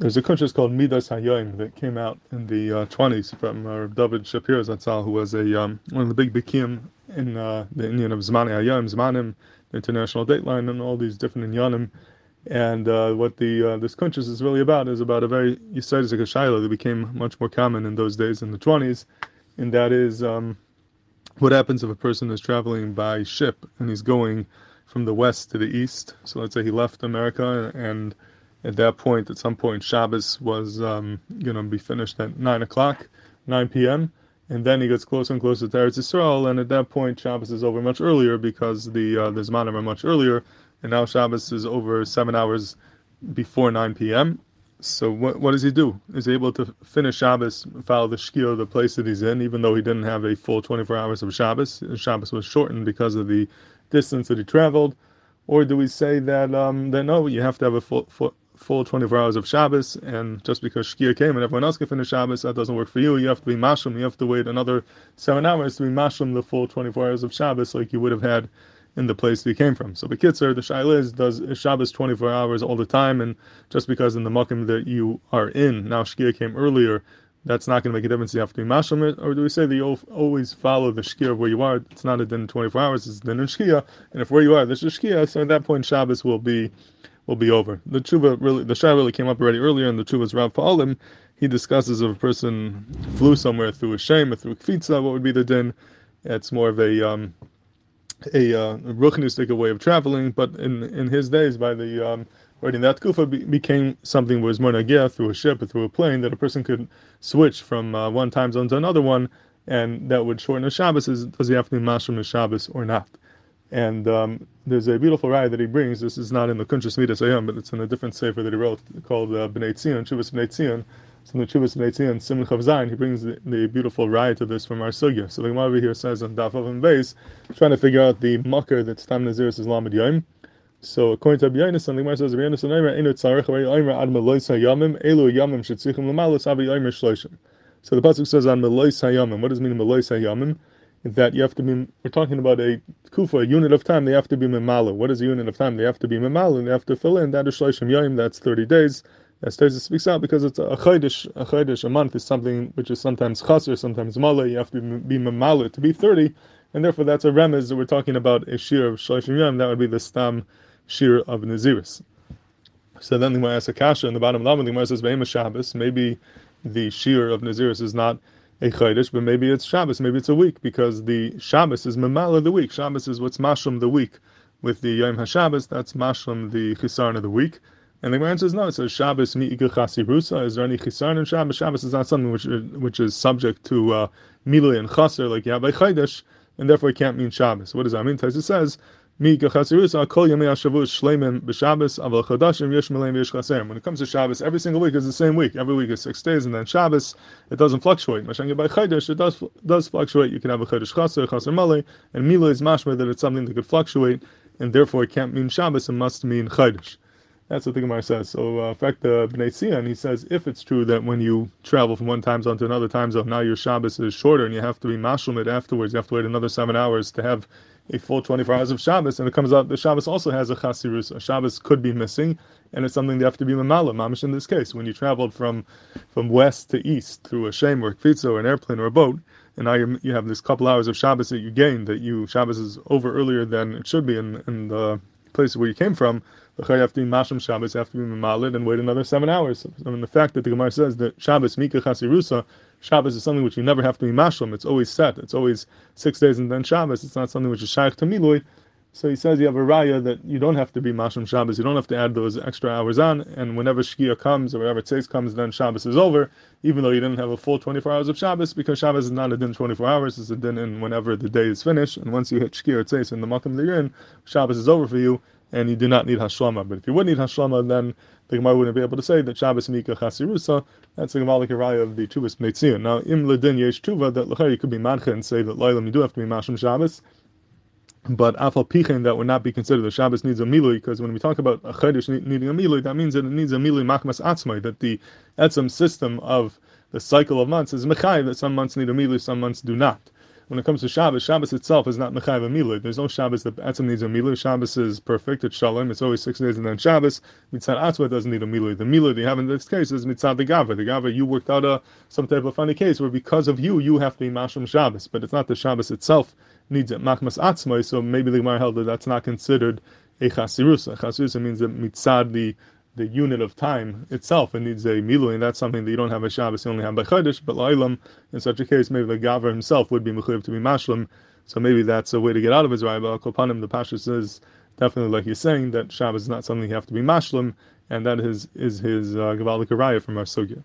There's a kuntres called Midas Hayoim that came out in the uh, 20s from uh, David Shapiro Zatzal, who was a um, one of the big bikim in uh, the Indian of Zmani Hayoim, Zmanim, the International Dateline, and all these different Inyanim. And uh, what the uh, this kuntres is really about is about a very Yisraelic Shaila that became much more common in those days in the 20s, and that is um, what happens if a person is traveling by ship and he's going from the west to the east. So let's say he left America and at that point, at some point, Shabbos was um, going to be finished at 9 o'clock, 9 p.m., and then he gets closer and closer to Eretz Yisrael, and at that point, Shabbos is over much earlier because the uh, the Zmanim are much earlier, and now Shabbos is over seven hours before 9 p.m. So what what does he do? Is he able to finish Shabbos, follow the shkir of the place that he's in, even though he didn't have a full 24 hours of Shabbos? Shabbos was shortened because of the distance that he traveled, or do we say that um, that no, you have to have a full, full full 24 hours of Shabbos, and just because Shkia came and everyone else can finish Shabbos, that doesn't work for you. You have to be Mashlim, you have to wait another seven hours to be Mashlim the full 24 hours of Shabbos like you would have had in the place you came from. So the Bekitzer, the Shail is, does Shabbos 24 hours all the time, and just because in the Makim that you are in, now Shkia came earlier, that's not going to make a difference. You have to be mashlim or do we say that you always follow the shkia of where you are? It's not a din 24 hours; it's a din in shkia. And if where you are, there's a shkia, so at that point Shabbos will be will be over. The tshuva really, the shah really came up already earlier in the tshuva's Rav Pe'alim. He discusses if a person flew somewhere through a shame or through kfitza, what would be the din? It's more of a um, a uh, way of traveling, but in in his days, by the um, writing that kufa be, became something was more nagia through a ship or through a plane that a person could switch from uh, one time zone to another one, and that would shorten a Shabbos. Is, does he have to be mashram a Shabbos or not? And um, there's a beautiful ride that he brings. This is not in the Kuntres Midas Ayam, but it's in a different sefer that he wrote called uh, Bnei Tzion, Chuvas Bnei Tzion. So in the Chuvas Bnei Tzion, Simon Chav he brings the, the, beautiful ride to this from our Sugya. So the Gemara over here says on Daf and Beis, trying to figure out the mucker that's Tam Naziris is Lamed Yom. So according to Abiyainis, the Gemara says, Abiyainis and Aymer, Inu Tzarech, Aymer Ad Melois HaYamim, Elu Yamim Shetzichim Lamalos, Avi Aymer Shloshim. So the Pasuk says on Melois HaYamim. What does it mean Melois HaYamim? That you have to be, we're talking about a kufa, a unit of time, they have to be memala. What is a unit of time? They have to be memala, they have to fill in. That is shloshim yom, that's 30 days. As Teza speaks out, because it's a chaydish, a chaydish, a month is something which is sometimes chaser, sometimes mala, you have to be memala to be 30, and therefore that's a remez that we're talking about a shir of shloshim yom, that would be the stam shir of Naziris. So then the Gemara asks a kasha in the bottom of the Gemara says, Shabbos, maybe the shir of Naziris is not a Chodesh, but maybe it's Shabbos, maybe it's a week, because the Shabbos is Mamala the week. Shabbos is what's Mashlam the week. With the Yom HaShabbos, that's Mashlam the Chisarn of the week. And the Gemara says, no, it says Shabbos mi'ika chasirusa. Is there any chisarn in Shabbos? Shabbos is not something which which is subject to uh, milui and chaser like Yabbai Chaydesh, and therefore it can't mean Shabbos. What does that mean? Taisa says, when it comes to Shabbos, every single week is the same week. Every week is six days, and then Shabbos, it doesn't fluctuate. Mashan by Chaydesh, it does does fluctuate. You can have a Chaydesh Chaser, Chaser Male, and Mila is mashma that it's something that could fluctuate, and therefore it can't mean Shabbos, it must mean Chaydesh. That's what the Gemara says. So, uh, in fact, the uh, Bnei Tzion, he says, if it's true that when you travel from one time zone to another time zone, now your Shabbos is shorter and you have to be mashlim afterwards, you have to wait another seven hours to have a full 24 hours of Shabbos, and it comes out the Shabbos also has a chasirus. A Shabbos could be missing, and it's something they have to be mamala, mamish in this case. When you traveled from from west to east through a shem or a kfitza or an airplane or a boat, and now you have this couple hours of Shabbos that you gained, that you Shabbos is over earlier than it should be in, in the place where you came from, you have to be Masham Shabbos, have to be Mamalid and wait another seven hours. I mean, the fact that the Gemara says that Shabbos, Mika Chasirusa, Shabbos is something which you never have to be Mashlam, it's always set, it's always six days and then Shabbos, it's not something which is Shaykh to Milui. So he says you have a raya that you don't have to be Masham Shabbos, you don't have to add those extra hours on, and whenever Shkia comes or whenever Tzeis comes, then Shabbos is over, even though you didn't have a full 24 hours of Shabbos, because Shabbos is not a din 24 hours, it's a din in whenever the day is finished, and once you hit Shkia or Tzeis in the Makam that you're in, Shabbos is over for you, and you do not need hashlama. But if you would need hashlama, then the Gemara wouldn't be able to say that Shabbos Mika Chasirusa. That's the Gemara Raya of the Chuvas Bnei Tzion. Now, im ledin yesh tuva that lechari could be mancha and say that Lailam you do have to be mashim Shabbos. But afal pichin that would not be considered the Shabbos needs a milui because when we talk about a chedesh needing a milui, that means that it needs a milui machmas atzmai that the etzem system of the cycle of months is mechai that some months need a milui, some months do not. When it comes to Shabbos, Shabbos itself is not Mechayiv Amilu. There's no Shabbos that Etzim needs a Milu. Shabbos is perfect, it's Shalom, it's always six days and then Shabbos. Mitzad Atzma doesn't need a Milu. The Milu they have in this case is Mitzad the Gava. The Gava, you worked out a, some type of funny case where because of you, you have to be Mashram Shabbos, but it's not the Shabbos itself needs it. Machmas Atzma, so maybe the Gemara held that that's not considered a Chasirusa. Chasirusa means that Mitzad the the unit of time itself, it needs a milu, and that's something that you don't have a Shabbos, you only have Chodesh, but La'ilam, in such a case, maybe the Gaver himself would be Mechuyev to be Mashlim, so maybe that's a way to get out of his but Kopanim, the Pasha says, definitely like he's saying, that Shabbos is not something you have to be Mashlim, and that is, is his uh, Gavalik Araya from our Sugya.